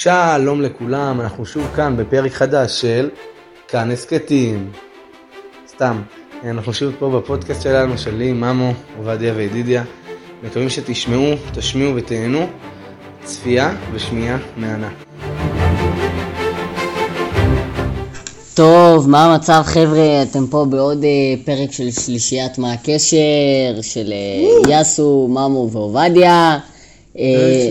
שלום לכולם, אנחנו שוב כאן בפרק חדש של כאן הסכתים. סתם, אנחנו שוב פה בפודקאסט שלנו, שלי, ממו, עובדיה וידידיה. מקווים שתשמעו, תשמיעו ותהנו. צפייה ושמיעה מהנה. טוב, מה המצב חבר'ה? אתם פה בעוד אה, פרק של שלישיית מה הקשר, של אה, יאסו, ממו ועובדיה. אה,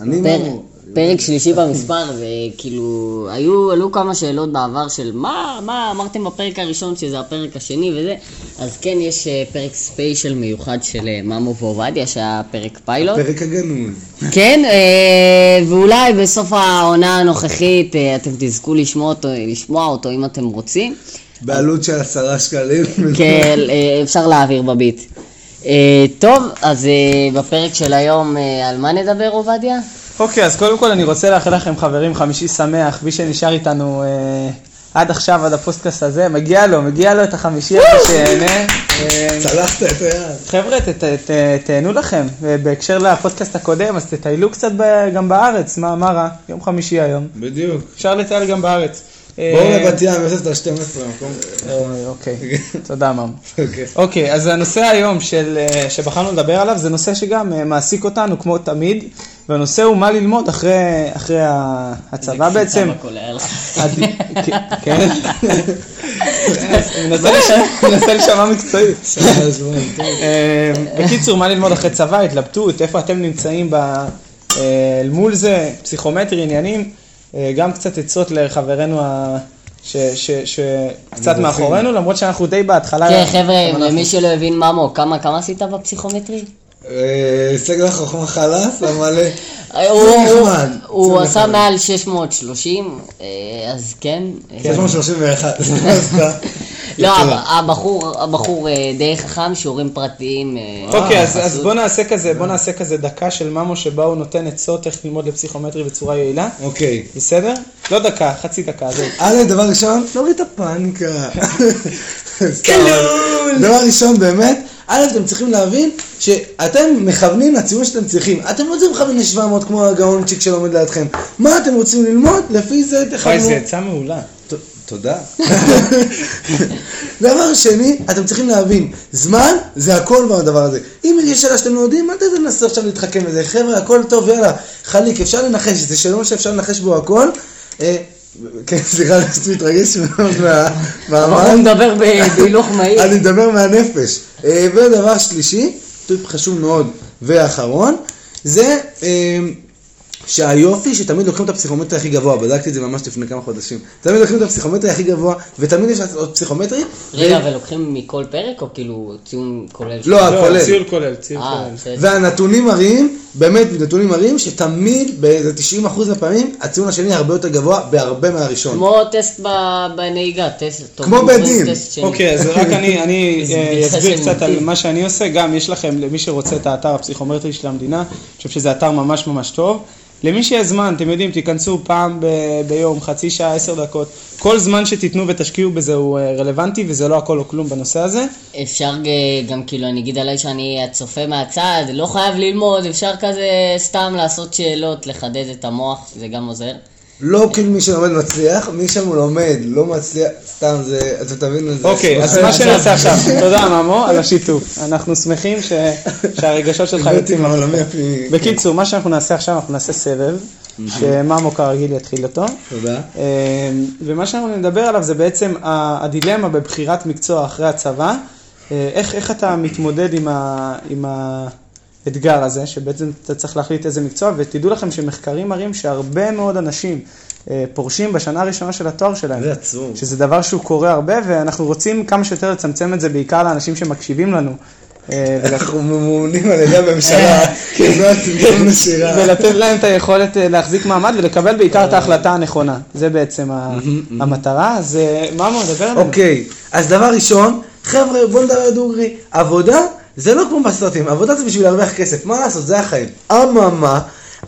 אני פר- ממו. פרק שלישי במספר, וכאילו, היו, עלו כמה שאלות בעבר של מה, מה אמרתם בפרק הראשון שזה הפרק השני וזה, אז כן, יש אה, פרק ספיישל מיוחד של אה, ממו ועובדיה, שהיה פרק פיילוט. פרק הגנוז. כן, אה, ואולי בסוף העונה הנוכחית אתם תזכו לשמוע אותו, לשמוע אותו אם אתם רוצים. בעלות של עשרה שקלים. כן, אפשר להעביר בביט. טוב, אז בפרק של היום, על מה נדבר עובדיה? אוקיי, אז קודם כל אני רוצה לאחל לכם חברים חמישי שמח, מי שנשאר איתנו אה, עד עכשיו, עד הפודקאסט הזה, מגיע לו, מגיע לו את החמישי הזה שיהנה. צלחת את היד. חבר'ה, ת- ת- ת- תהנו לכם, ובהקשר לפודקאסט הקודם, אז תטיילו קצת ב- גם בארץ, מה מה רע? יום חמישי היום. בדיוק. אפשר לטייל גם בארץ. בואו אה, לבת ים, יש את ה-12 מקום. אה, אוקיי, תודה מם. אוקיי. אוקיי, אז הנושא היום של, אה, שבחרנו לדבר עליו זה נושא שגם מעסיק אותנו כמו תמיד, והנושא הוא מה ללמוד אחרי, הצבא בעצם. כן. מנסה להישמע- מנסה להישמע מקצועי. אה, בקיצור, מה ללמוד אחרי צבא, התלבטות, איפה אתם נמצאים ב- אל מול זה, פסיכומטרי, עניינים, גם קצת עצות לחברינו ה- ש- ש- שקצת מאחורינו, למרות שאנחנו די בהתחלה. כן, חבר'ה, למי שלא הבין ממו, כמה כמה עשית בפסיכומטרי? הישג לך חוכמה חלאס, אבל אה, הוא- הוא- נחמד. הוא זה עשה. מעל 630, אה, אז כן. אה, 631. לא, הב- הבחור, הבחור אה, די חכם, שיעורים פרטיים. אה, אוקיי, אז, בוא נעשה כזה, בוא נעשה כזה דקה של ממו שבה הוא נותן עצות איך ללמוד לפסיכומטרי בצורה יעילה, אוקיי. בסדר? לא דקה, חצי דקה, זהו. א', דבר ראשון, תוריד את הפאניקה. קלול! דבר ראשון, באמת, א', אתם צריכים להבין שאתם מכוונים לציון שאתם צריכים. אתם לא צריכים לכוון ל-700 כמו הגאונצ'יק שלומד לידכם. מה אתם רוצים ללמוד? לפי זה וואי, תכוונו. זה עצה מעולה. תודה. דבר שני, אתם צריכים להבין, זמן זה הכל בדבר הזה. אם יש שאלה שאתם לא יודעים, אל תנסו עכשיו להתחכם בזה. חבר'ה, הכל טוב, יאללה, חליק, אפשר לנחש, זה שאלון שאפשר לנחש בו הכל. אה, כן, סליחה, אני קצת מתרגש מאוד מה- הבחור מהאמן. מדבר בהילוך מהיר. אני מדבר מהנפש. אה, ודבר שלישי, חשוב מאוד ואחרון, זה אה, שהיופי שתמיד לוקחים את הפסיכומטרי הכי גבוה, בדקתי את זה ממש לפני כמה חודשים. תמיד לוקחים את הפסיכומטרי הכי גבוה, ותמיד יש עוד פסיכומטרי. רגע, ו- מלוקחים מכל פרק, או כאילו ציון כולל? לא, לא. ציול כולל, ציול אה, כולל. והנתונים מראים, באמת נתונים מראים, שתמיד, באיזה 90% מהפעמים, הציון השני הרבה יותר גבוה בהרבה מהראשון. כמו טסט ב- בנהיגה, טסט... כמו טוב, בית דין. טסט שני. אוקיי, אז רק אני, אה, אסביר קצת על. מה שאני עושה, גם יש לכם, למי שרוצה את האתר הפסיכומטרי של המדינה, אני חושב שזה אתר ממש ממש טוב. למי שיש זמן, אתם יודעים, תיכנסו פעם ב- ביום, חצי שעה, עשר דקות. כל זמן שתיתנו ותשקיעו בזה הוא אה, רלוונטי, וזה לא הכל או כלום בנושא הזה. אפשר גם כאילו, אני אגיד עליי שאני הצופה מהצד, לא חייב ללמוד, אפשר כזה סתם לעשות שאלות, לחדד את המוח, זה גם עוזר. לא כאילו מי שלומד מצליח, מי שם לומד לא מצליח, סתם זה, אתה תבין את זה. אוקיי, אז מה שנעשה עכשיו, תודה ממו על השיתוף. אנחנו שמחים שהרגשות שלך יוצאים. הפנימי. בקיצור, מה שאנחנו נעשה עכשיו, אנחנו נעשה סבב, שממו כרגיל יתחיל אותו. תודה. אה, ומה שאנחנו נדבר עליו זה בעצם הדילמה בבחירת מקצוע אחרי הצבא, אה, איך, אתה מתמודד עם, ה, האתגר הזה, שבעצם אתה צריך להחליט איזה מקצוע, ותדעו לכם שמחקרים מראים שהרבה מאוד אנשים אה, פורשים בשנה הראשונה של התואר שלהם. זה עצוב. שזה דבר שהוא קורה הרבה, ואנחנו רוצים כמה שיותר לצמצם את זה בעיקר לאנשים שמקשיבים לנו. אה, אנחנו ממונים על ידי הממשלה, כי זה הצמצום נשירה. ולתת להם את היכולת אה, להחזיק מעמד ולקבל בעיקר את ההחלטה הנכונה. זה בעצם המטרה, אז אה, ממו, דבר אלינו. אוקיי, אז דבר ראשון, חבר'ה, בואו נדבר דוגרי. עבודה זה לא כמו בסרטים, עבודה זה בשביל להרוויח כסף, מה לעשות, זה החיים. אממה,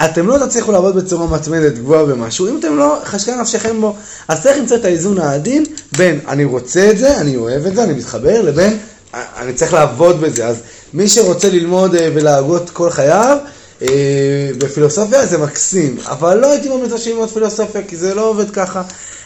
אתם לא תצליחו לעבוד בצורה מתמדת גבוהה במשהו, אם אתם לא חשקה נפשכם בו, אז צריך למצוא את האיזון העדין בין אני רוצה את זה, אני אוהב את זה, אני מתחבר, לבין אני צריך לעבוד בזה. אז מי שרוצה ללמוד אה, ולהגות כל חייו, אה, בפילוסופיה זה מקסים, אבל לא הייתי ממליץ ללמוד פילוסופיה, כי זה לא עובד ככה.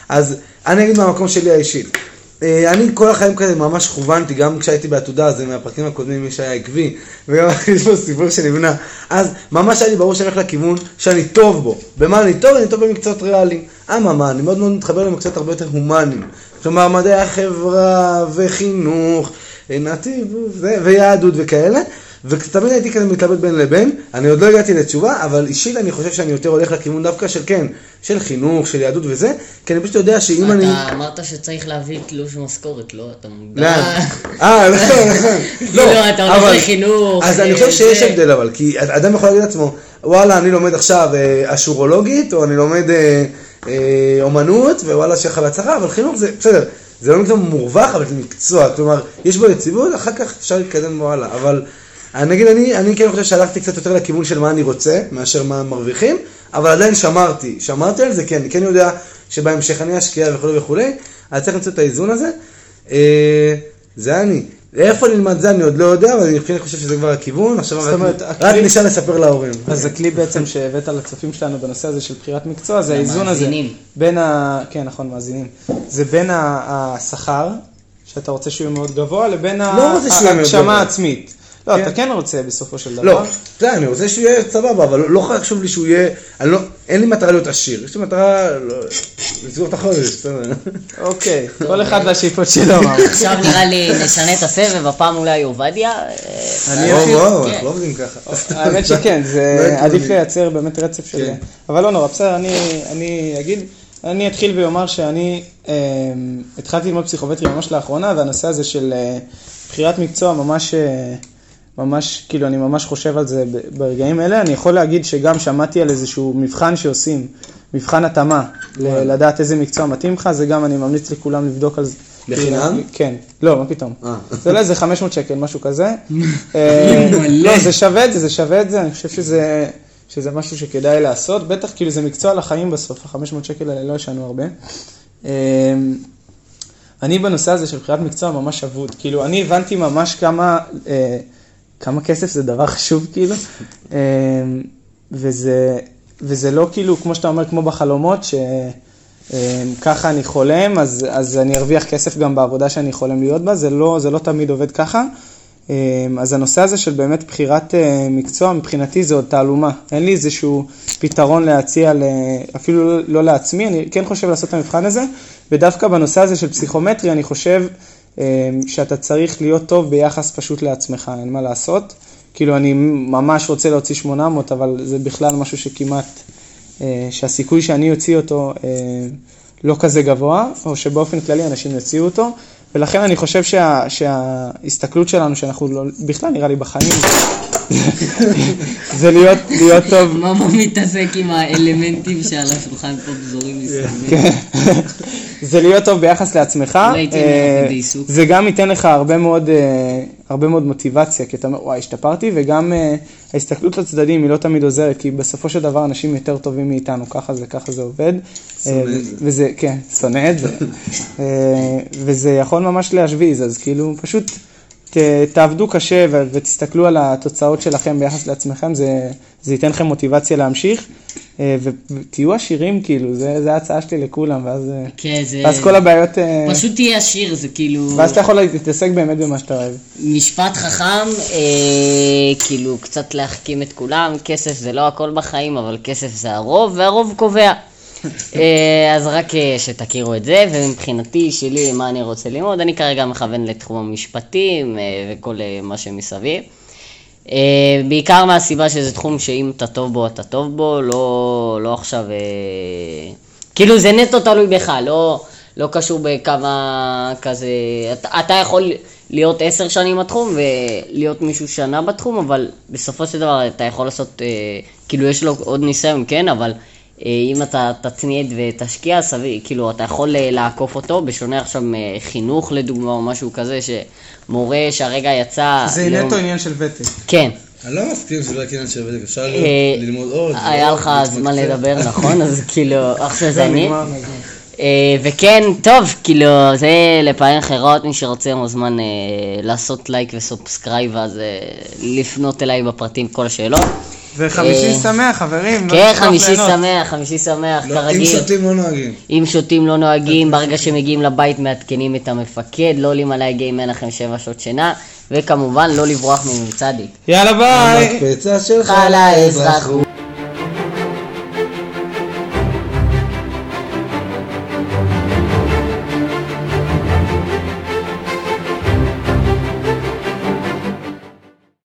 אז אני אגיד מהמקום שלי האישית. אה, אני כל החיים כזה ממש כוונתי, גם כשהייתי בעתודה, זה מהפרקים הקודמים, מי שהיה עקבי, וגם יש פה סיפור שנבנה. אז ממש היה לי ברור שאני הולך לכיוון שאני טוב בו. במה אני טוב? אני טוב במקצועות ריאליים. אממה, אני מאוד מאוד מתחבר למקצועות הרבה יותר הומניים. כלומר, מדעי החברה, וחינוך, אה, נתיב, ויהדות וכאלה. ותמיד הייתי כזה מתלבט בין לבין, אני עוד לא הגעתי לתשובה, אבל אישית אני חושב שאני יותר הולך לכיוון דווקא של כן, של חינוך, של יהדות וזה, כי אני פשוט יודע שאם אני... אתה אמרת שצריך להביא תלוש משכורת, לא? אתה מודע? לאן? אה, נכון, נכון. כאילו, אתה הולך לחינוך, אז אני אה, חושב שיש. הבדל אבל, כי אדם יכול להגיד לעצמו, וואלה, אני לומד עכשיו אה, אשורולוגית, או אני לומד אומנות, ווואלה, שיהיה לך בהצלחה, אבל חינוך זה, בסדר, זה לא מקצוע מורווח, אבל זה מקצוע, כלומר, יש בו יציבות, אחר כך אפשר להתקדם בו הלאה, אבל נגיד, אני, אני כן חושב שהלכתי קצת יותר לכיוון של מה אני רוצה, מאשר מה מרוויחים, אבל עדיין שמרתי, שמרתי על זה, כן, אני כן יודע שבהמשך אני אשקיע וכולי וכולי, אז צריך למצוא את האיזון הזה. אה, זה אני. איפה נלמד זה אני עוד לא יודע, אבל אני כן חושב שזה כבר הכיוון, עכשיו זאת רק- אומרת, רק הכלי- נשאר לספר להורים. אז הכלי בעצם שהבאת לצופים שלנו בנושא הזה של בחירת מקצוע, זה האיזון הזה. למאזינים. בין ה... כן, נכון, מאזינים. זה בין השכר, שאתה רוצה שהוא יהיה מאוד גבוה, לבין לא ההגשמה. העצמית. לא, כן. אתה כן רוצה בסופו של דבר. לא, אתה יודע, אני רוצה שהוא יהיה סבבה, אבל לא חשוב לי שהוא יהיה, אני לא, אין לי מטרה להיות עשיר, יש לי מטרה לא- לסגור את החודש, בסדר. אוקיי, כל אחד והשאיפות שלו. עכשיו נראה לי נשנה את הסבב, הפעם אולי עובדיה. אה, אני וואו, כן. אנחנו לא עובדים ככה. האמת שכן, לא זה עדיף. לייצר באמת רצף של... כן. אבל לא נורא, בסדר, אני- אני אגיד, אני אתחיל ואומר שאני אה, התחלתי ללמוד פסיכומטרי ממש לאחרונה, והנושא הזה של אה, בחירת מקצוע ממש, אה, ממש, כאילו, אני ממש חושב על זה ברגעים אלה. אני יכול להגיד שגם שמעתי על איזשהו מבחן שעושים, מבחן התאמה, לדעת איזה מקצוע מתאים לך, זה גם אני ממליץ לכולם לבדוק על זה. בחינם? כן, לא, מה פתאום. אה. זה עולה איזה 500 שקל, משהו כזה. אה, לא, זה שווה את זה, זה שווה את זה, אני חושב שזה, שזה משהו שכדאי לעשות, בטח כאילו זה מקצוע לחיים בסוף, ה-500 שקל האלה לא ישנו הרבה. אה, אני בנושא הזה של בחירת מקצוע ממש אבוד, כאילו אני הבנתי ממש כמה, כמה כסף זה דבר חשוב כאילו, אה, וזה, וזה לא כאילו, כמו שאתה אומר, כמו בחלומות, ש... אה, ככה אני חולם, אז, אז אני ארוויח כסף גם בעבודה שאני חולם להיות בה, זה לא, זה לא תמיד עובד ככה. אה, אז הנושא הזה של באמת בחירת אה, מקצוע, מבחינתי זה עוד תעלומה. אין לי איזשהו פתרון להציע, אפילו לא- לא לעצמי, אני כן חושב לעשות את המבחן הזה, ודווקא בנושא הזה של פסיכומטרי, אני חושב שאתה צריך להיות טוב ביחס פשוט לעצמך, אין מה לעשות. כאילו, אני ממש רוצה להוציא 800, אבל זה בכלל משהו שכמעט... אה, שהסיכוי שאני אוציא אותו אה, לא כזה גבוה, או שבאופן כללי אנשים יוציאו אותו, ולכן אני חושב שה, שההסתכלות שלנו, שאנחנו לא, בכלל נראה לי בחיים, זה להיות, להיות טוב, מה מתעסק עם האלמנטים שעל השולחן פה פזורים מסביב? זה להיות טוב ביחס לעצמך, תהיה אה. זה גם ייתן לך הרבה מאוד, אה, הרבה מאוד מוטיבציה, כי אתה אומר, וואי, השתפרתי, וגם אה, ההסתכלות לצדדים היא לא תמיד עוזרת, כי בסופו של דבר אנשים יותר טובים מאיתנו, ככה זה, ככה זה עובד. שונא אה, את זה. וזה, כן, שונא את זה. וזה יכול ממש להשוויז, אז כאילו, פשוט ת, תעבדו קשה ו- ותסתכלו על התוצאות שלכם ביחס לעצמכם, זה, זה ייתן לכם מוטיבציה להמשיך, ותהיו עשירים, כאילו, זה, זה ההצעה שלי לכולם, ואז, אה, כן, זה... ואז כל הבעיות, אה, פשוט תהיה עשיר, זה כאילו... ואז אתה יכול להתעסק באמת במה שאתה אוהב. משפט חכם, אה, כאילו קצת להחכים את כולם, כסף זה לא הכל בחיים, אבל כסף זה הרוב, והרוב קובע. אה, אז רק אה, שתכירו את זה, ומבחינתי, שלי, מה אני רוצה ללמוד, אני כרגע מכוון לתחום המשפטים אה, וכל אה, מה שמסביב. אה, בעיקר מהסיבה שזה תחום שאם אתה טוב בו, אתה טוב בו, לא, לא עכשיו... אה, כאילו זה נטו תלוי בך, לא, לא קשור בכמה כזה... אתה, אתה יכול להיות עשר שנים בתחום ולהיות מישהו שנה בתחום, אבל בסופו של דבר אתה יכול לעשות... אה, כאילו יש לו עוד ניסיון, כן, אבל... אה, אם אתה תתמיד ותשקיע, סביר, כאילו, אתה יכול אה, לעקוף אותו, בשונה עכשיו מחינוך לדוגמה, או משהו כזה, שמורה שהרגע יצא... זה לא- נטו עניין של ותק. כן. אני לא מסכים שזה לא עניין של ותק, אפשר אה, ללמוד עוד. היה ועוד, לך. זמן לדבר, נכון? אז כאילו, עכשיו זה אני. וכן, טוב, כאילו, זה לפעמים אחרות, מי שרוצה מוזמן לעשות לייק ו subscribe, אז לפנות אליי בפרטים כל השאלות. וחמישי אה, שמח, חברים. לא כן, חמישי. שמח, חמישי שמח, לא, אם כרגיל. שותים לא נוהגים. אם שותים לא נוהגים, ברגע שמגיעים לבית מעדכנים את המפקד, לא עולים עליי גיא אם אין לכם שבע שעות שינה, וכמובן לא לברוח ממ"צ. יאללה ביי. המקפצה שלך חלה לאזרחות. אזרחות.